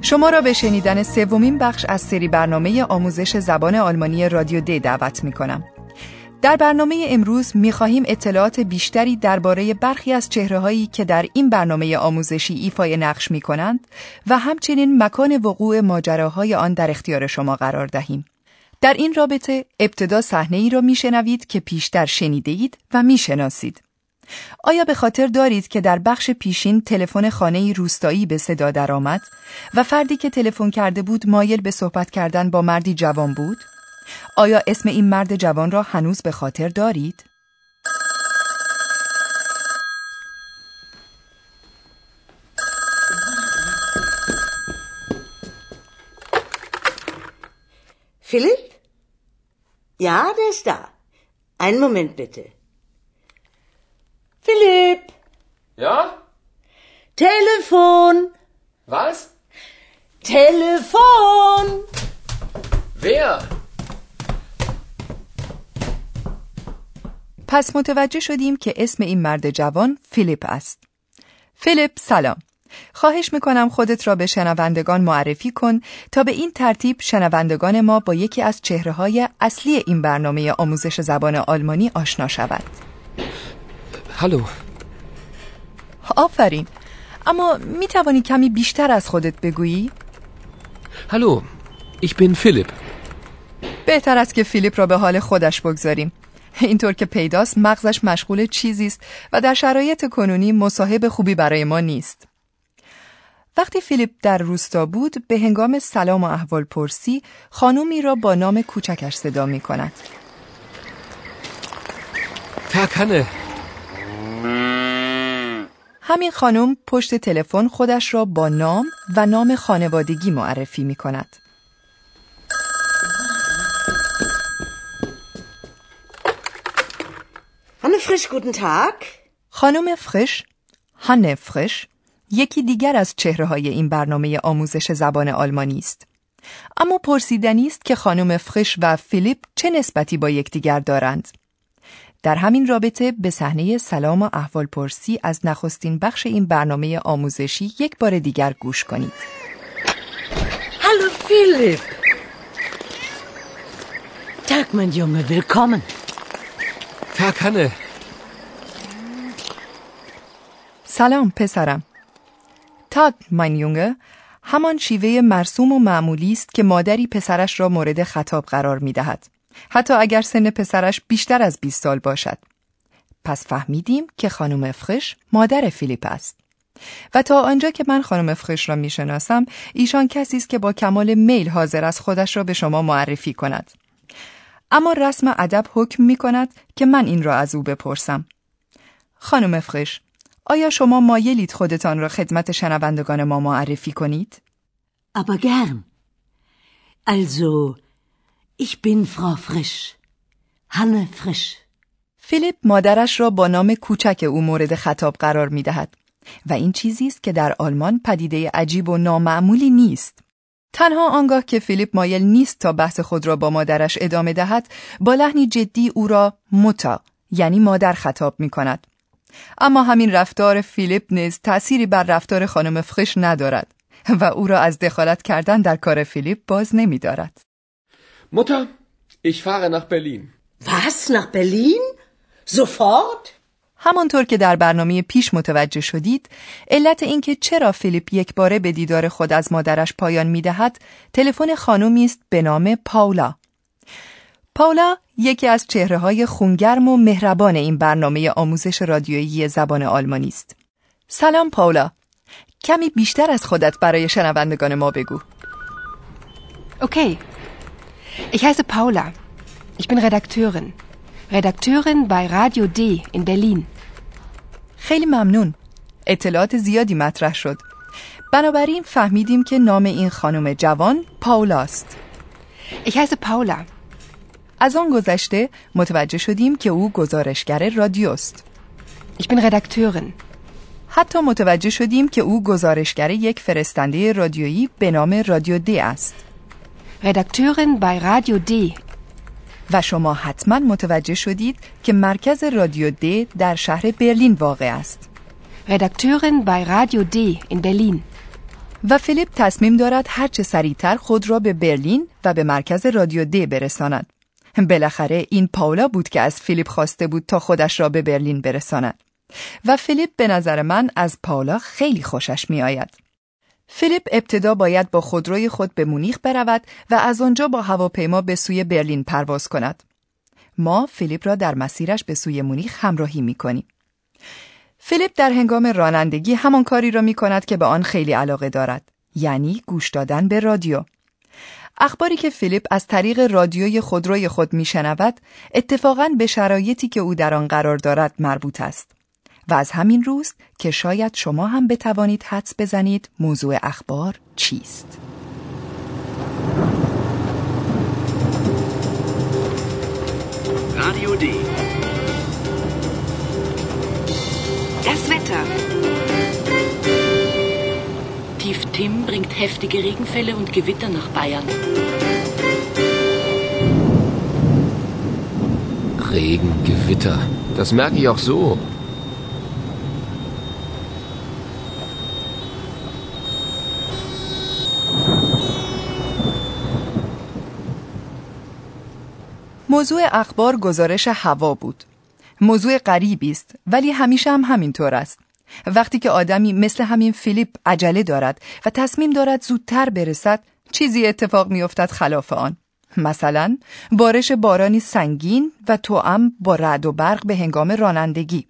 شما را به شنیدن سومین بخش از سری برنامه آموزش زبان آلمانی رادیو دی دعوت می کنم. در برنامه امروز می خواهیم اطلاعات بیشتری درباره برخی از چهره هایی که در این برنامه آموزشی ایفای نقش می کنند و همچنین مکان وقوع ماجراهای آن در اختیار شما قرار دهیم. در این رابطه ابتدا صحنه ای را می شنوید که پیشتر شنیده اید و می شناسید. آیا به خاطر دارید که در بخش پیشین تلفن خانه روستایی به صدا درآمد و فردی که تلفن کرده بود مایل به صحبت کردن با مردی جوان بود؟ آیا اسم این مرد جوان را هنوز به خاطر دارید؟ Philipp? Ja, der ist da. Einen. Philipp! Ja? Telefon! Was? Telefon! Wer? پس متوجه شدیم که اسم این مرد جوان فیلیپ است. فیلیپ سلام. خواهش می‌کنم خودت را به شنوندگان معرفی کن تا به این ترتیب شنوندگان ما با یکی از چهره های اصلی این برنامه آموزش زبان آلمانی آشنا شود. Hallo. آفرین. اما می توانی کمی بیشتر از خودت بگویی؟ Hallo. Ich bin Philipp. بهتر است که فیلیپ را به حال خودش بگذاریم. اینطور که پیداست مغزش مشغول چیزی است و در شرایط کنونی مصاحب خوبی برای ما نیست. وقتی فیلیپ در روستا بود به هنگام سلام و احوال پرسی خانومی را با نام کوچکش صدا می کند. Hanne. همین خانم پشت تلفن خودش را با نام و نام خانوادگی معرفی می کند. Hanne Frisch, guten Tag. خانم فرش، هانه فرش، یکی دیگر از چهره های این برنامه آموزش زبان آلمانی است. اما پرسیدنی است که خانم فرش و فیلیپ چه نسبتی با یکدیگر دارند. در همین رابطه به صحنه سلام و احوال پرسی از نخستین بخش این برنامه آموزشی یک بار دیگر گوش کنید. Hallo Philipp. Tag, mein Junge, willkommen. Tag Hanne. سلام پسرم. تاگ من یونگه همان شیوه مرسوم و معمولی است که مادری پسرش را مورد خطاب قرار می دهد. حتی اگر سن پسرش بیشتر از 20 سال باشد. پس فهمیدیم که خانم فرش مادر فیلیپ است. و تا آنجا که من خانم فرش را می شناسم ایشان کسی است که با کمال میل حاضر است خودش را به شما معرفی کند. اما رسم ادب حکم می کند که من این را از او بپرسم. خانم فرش، آیا شما مایلید خودتان را خدمت شنوندگان ما معرفی کنید؟ Aber gern. Also, ich bin Frau Frisch. Hanne Frisch. فیلیپ مادرش را با نام کوچک او مورد خطاب قرار می دهد و این چیزی است که در آلمان پدیده عجیب و نامعمولی نیست. تنها آنگاه که فیلیپ مایل نیست تا بحث خود را با مادرش ادامه دهد با لحنی جدی او را متا یعنی مادر خطاب می کند. اما همین رفتار فیلیپ نیز تأثیری بر رفتار خانم فخش ندارد و او را از دخالت کردن در کار فیلیپ باز نمی دارد. Mutter, ich fahre nach Berlin. Was? Nach Berlin? Sofort? همانطور که در برنامه پیش متوجه شدید، علت اینکه چرا فیلیپ یک باره به دیدار خود از مادرش پایان می دهد، تلفن خانومی است به نام پاولا. پاولا یکی از چهره های خونگرم و مهربان این برنامه آموزش رادیویی زبان آلمانی است. سلام پاولا. کمی بیشتر از خودت برای شنوندگان ما بگو. Okay. Ich heiße Paula. Ich bin Redakteurin. Redakteurin bei Radio D in Berlin. خیلی ممنون. اطلاعات زیادی مطرح شد. بنابراین فهمیدیم که نام این خانم جوان پاولاست Ich heiße Paula. از آن گذشته متوجه شدیم که او گزارشگر رادیوست Ich bin Redakteurin. حتی متوجه شدیم که او گزارشگر یک فرستنده رادیویی به نام رادیو دی است Redakteurin bei Radio D. و شما حتما متوجه شدید که مرکز رادیو دی در شهر برلین واقع است Redakteurin bei Radio D in Berlin. و فیلیپ تصمیم دارد هرچه سریعتر خود را به برلین و به مرکز رادیو دی برساند. بالاخره این پاولا بود که از فیلیپ خواسته بود تا خودش را به برلین برساند. و فیلیپ به نظر من از پاولا خیلی خوشش می آید. فیلیپ ابتدا باید با خودروی خود به مونیخ برود و از آنجا با هواپیما به سوی برلین پرواز کند. ما فیلیپ را در مسیرش به سوی مونیخ همراهی می کنیم. فیلیپ در هنگام رانندگی همان کاری را می کند که به آن خیلی علاقه دارد یعنی گوش دادن به رادیو اخباری که فیلیپ از طریق رادیوی خودروی خود می شنود اتفاقا به شرایطی که او در آن قرار دارد مربوط است و از همین روز که شاید شما هم بتوانید حدس بزنید موضوع اخبار چیست Radio D. Das Wetter. Tief Tim bringt heftige Regenfälle und Gewitter nach Bayern. Regen, Gewitter. Das merke ich auch so. موضوع اخبار گزارش هوا بود. موضوع غریبی است ولی همیشه هم همینطور است. وقتی که آدمی مثل همین فیلیپ عجله دارد و تصمیم دارد زودتر برسد چیزی اتفاق میافتد خلاف آن. مثلا بارش بارانی سنگین و توأم با رعد و برق به هنگام رانندگی.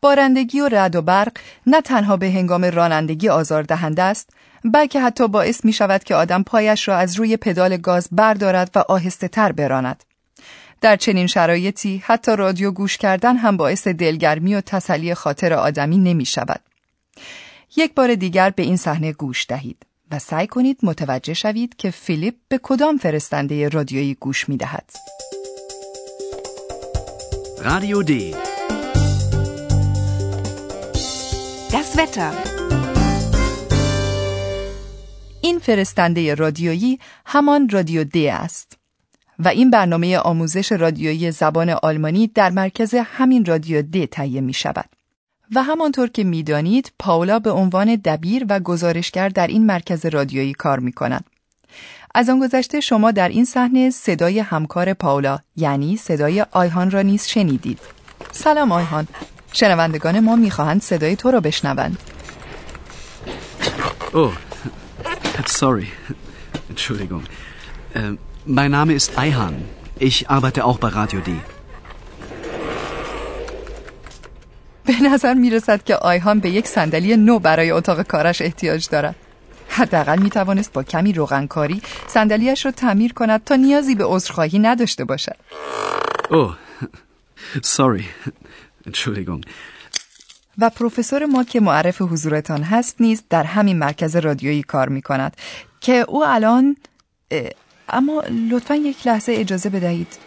بارندگی و رعد و برق نه تنها به هنگام رانندگی آزاردهنده است بلکه حتی باعث می شود که آدم پایش را از روی پدال گاز بردارد و آهسته تر براند. در چنین شرایطی حتی رادیو گوش کردن هم باعث دلگرمی و تسلی خاطر آدمی نمی شود. یک بار دیگر به این صحنه گوش دهید و سعی کنید متوجه شوید که فیلیپ به کدام فرستنده رادیویی گوش می دهد. Radio D. Das Wetter. این فرستنده رادیویی همان رادیو دی است. و این برنامه آموزش رادیویی زبان آلمانی در مرکز همین رادیو د تهیه می شود. و همانطور که می دانید پاولا به عنوان دبیر و گزارشگر در این مرکز رادیویی کار می کند. از آن گذشته شما در این صحنه صدای همکار پاولا یعنی صدای آیهان را نیز شنیدید. سلام آیهان. شنوندگان ما می‌خواهند صدای تو را بشنوند. Oh, sorry. Entschuldigung. Ähm, mein Name ist Eihan. Ich arbeite auch bei Radio D. به نظر می رسد که آیهان به یک صندلی نو برای اتاق کارش احتیاج دارد. حداقل می توانست با کمی روغنکاری صندلیاش را تعمیر کند تا نیازی به عذرخواهی نداشته باشد. Oh, sorry. Entschuldigung. و پروفسور ما که معرف حضورتان هست نیز در همین مرکز رادیویی کار می کند که او الان اما لطفا یک لحظه اجازه بدهید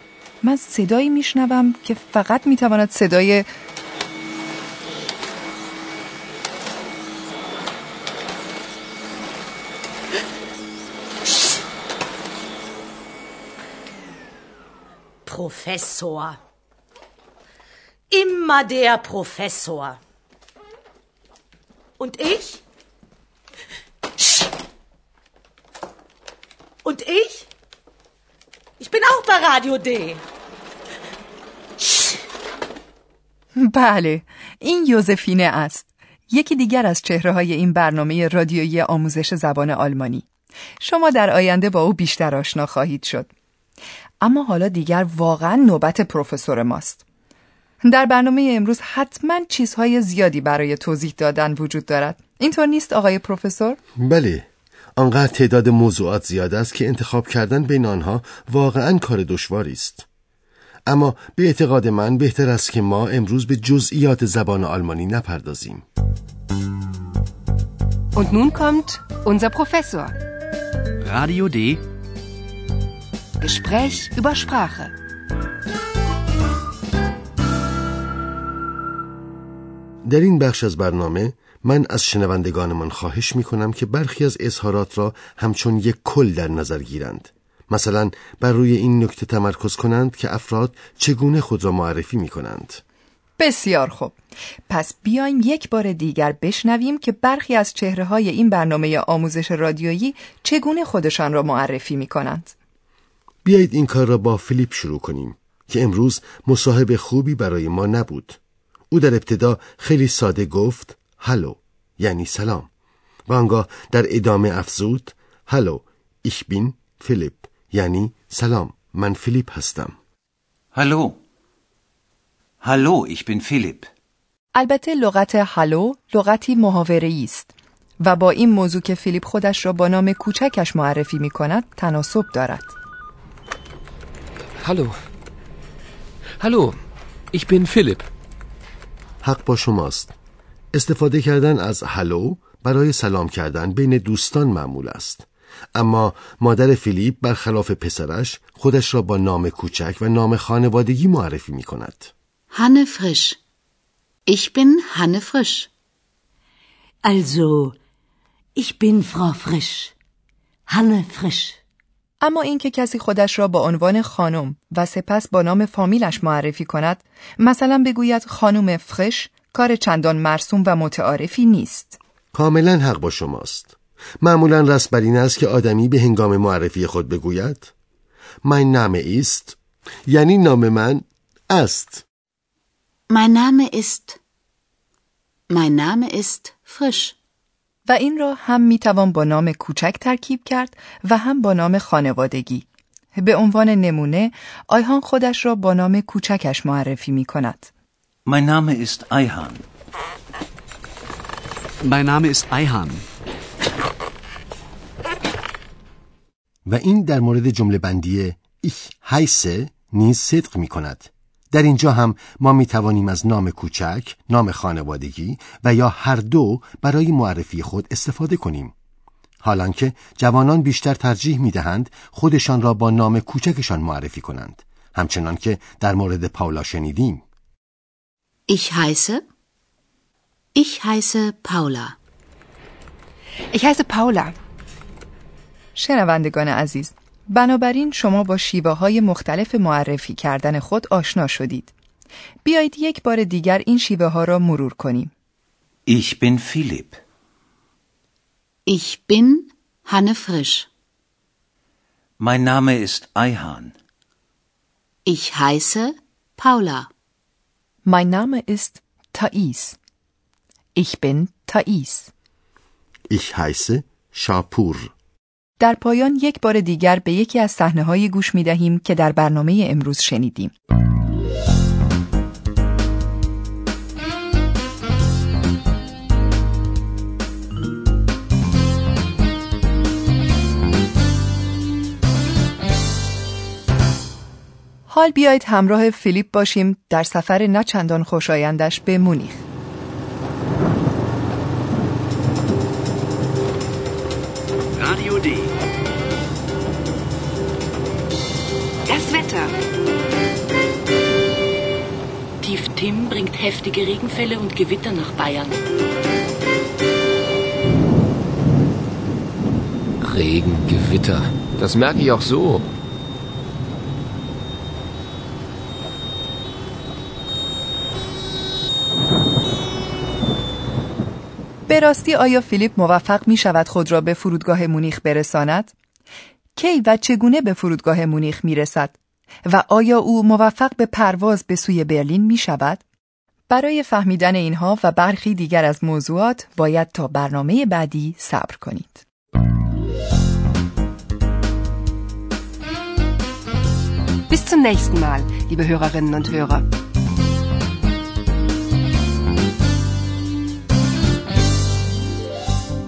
من صدایی میشنوم که فقط می‌تواند صدای Professor. Immer der Professor. Und ich? Und ich? Ich bin auch bei Radio D. بله این یوزفینه است. یکی دیگر از چهره های این برنامه رادیویی آموزش زبان آلمانی. شما در آینده با او بیشتر آشنا خواهید شد. اما حالا دیگر واقعا نوبت پروفسور ماست. در برنامه امروز حتما چیزهای زیادی برای توضیح دادن وجود دارد. اینطور نیست آقای پروفسور؟ بله. آنقدر تعداد موضوعات زیاد است که انتخاب کردن بین آنها واقعا کار دشواری است اما به اعتقاد من بهتر است که ما امروز به جزئیات زبان آلمانی نپردازیم Und nun kommt unser Professor. Radio D. Gespräch über Sprache. در این بخش از برنامه من از شنوندگانمان خواهش می کنم که برخی از اظهارات را همچون یک کل در نظر گیرند. مثلا بر روی این نکته تمرکز کنند که افراد چگونه خود را معرفی می کنند. بسیار خوب پس بیایم یک بار دیگر بشنویم که برخی از چهره های این برنامه آموزش رادیویی چگونه خودشان را معرفی می کنند بیایید این کار را با فیلیپ شروع کنیم که امروز مصاحب خوبی برای ما نبود او در ابتدا خیلی ساده گفت هلو یعنی سلام و آنگاه در ادامه افزود هلو ich bin فیلیپ یعنی سلام من فیلیپ هستم هلو هلو ich bin فیلیپ البته لغت هلو لغتی محاوره است. و با این موضوع که فیلیپ خودش را با نام کوچکش معرفی می کند تناسب دارد. Hallo. Hallo, ich bin Philipp. حق با شماست. استفاده کردن از هلو برای سلام کردن بین دوستان معمول است اما مادر فیلیپ برخلاف پسرش خودش را با نام کوچک و نام خانوادگی معرفی می کند Hanne Frisch. Ich bin Hanne Frisch. Also, ich bin Frau Frisch. Hanne Frisch. اما اینکه کسی خودش را با عنوان خانم و سپس با نام فامیلش معرفی کند مثلا بگوید خانم فرش کار چندان مرسوم و متعارفی نیست. کاملا حق با شماست. معمولا رسم بر این است که آدمی به هنگام معرفی خود بگوید mein Name ist یعنی نام من است. Mein Name ist. Mein Name ist Frisch. و این را هم می‌توان با نام کوچک ترکیب کرد و هم با نام خانوادگی. به عنوان نمونه آیهان خودش را با نام کوچکش معرفی می کند Mein Name ist Eihan. Mein Name ist Eihan. و این در مورد جمله بندی ich heiße نیز صدق می کند. در اینجا هم ما می توانیم از نام کوچک، نام خانوادگی و یا هر دو برای معرفی خود استفاده کنیم. حالان که جوانان بیشتر ترجیح می دهند خودشان را با نام کوچکشان معرفی کنند. همچنان که در مورد پاولا شنیدیم. Ich heiße. Ich heiße Paula. Ich heiße Paula. شنوندگان عزیز بنابراین شما با شیوه های مختلف معرفی کردن خود آشنا شدید بیایید یک بار دیگر این شیوه ها را مرور کنیم Ich bin Philipp. Ich bin Hanne Frisch. Mein Name ist Eihan. Ich heiße Paula. Mein Name ist Thais. Ich bin Thais. Ich heiße شاپور. در پایان یک بار دیگر به یکی از صحنه های گوش می دهیم که در برنامه امروز شنیدیم. حال بیایید همراه فیلیپ باشیم در سفر نه چندان خوشایندش به مونیخ. Radio D. Das Wetter. Tief Tim bringt heftige Regenfälle und Gewitter nach Bayern. Regen, Gewitter. Das merke ich auch so. به راستی آیا فیلیپ موفق می شود خود را به فرودگاه مونیخ برساند؟ کی و چگونه به فرودگاه مونیخ می رسد؟ و آیا او موفق به پرواز به سوی برلین می شود؟ برای فهمیدن اینها و برخی دیگر از موضوعات باید تا برنامه بعدی صبر کنید. Bis zum nächsten Mal, liebe Hörerinnen und Hörer.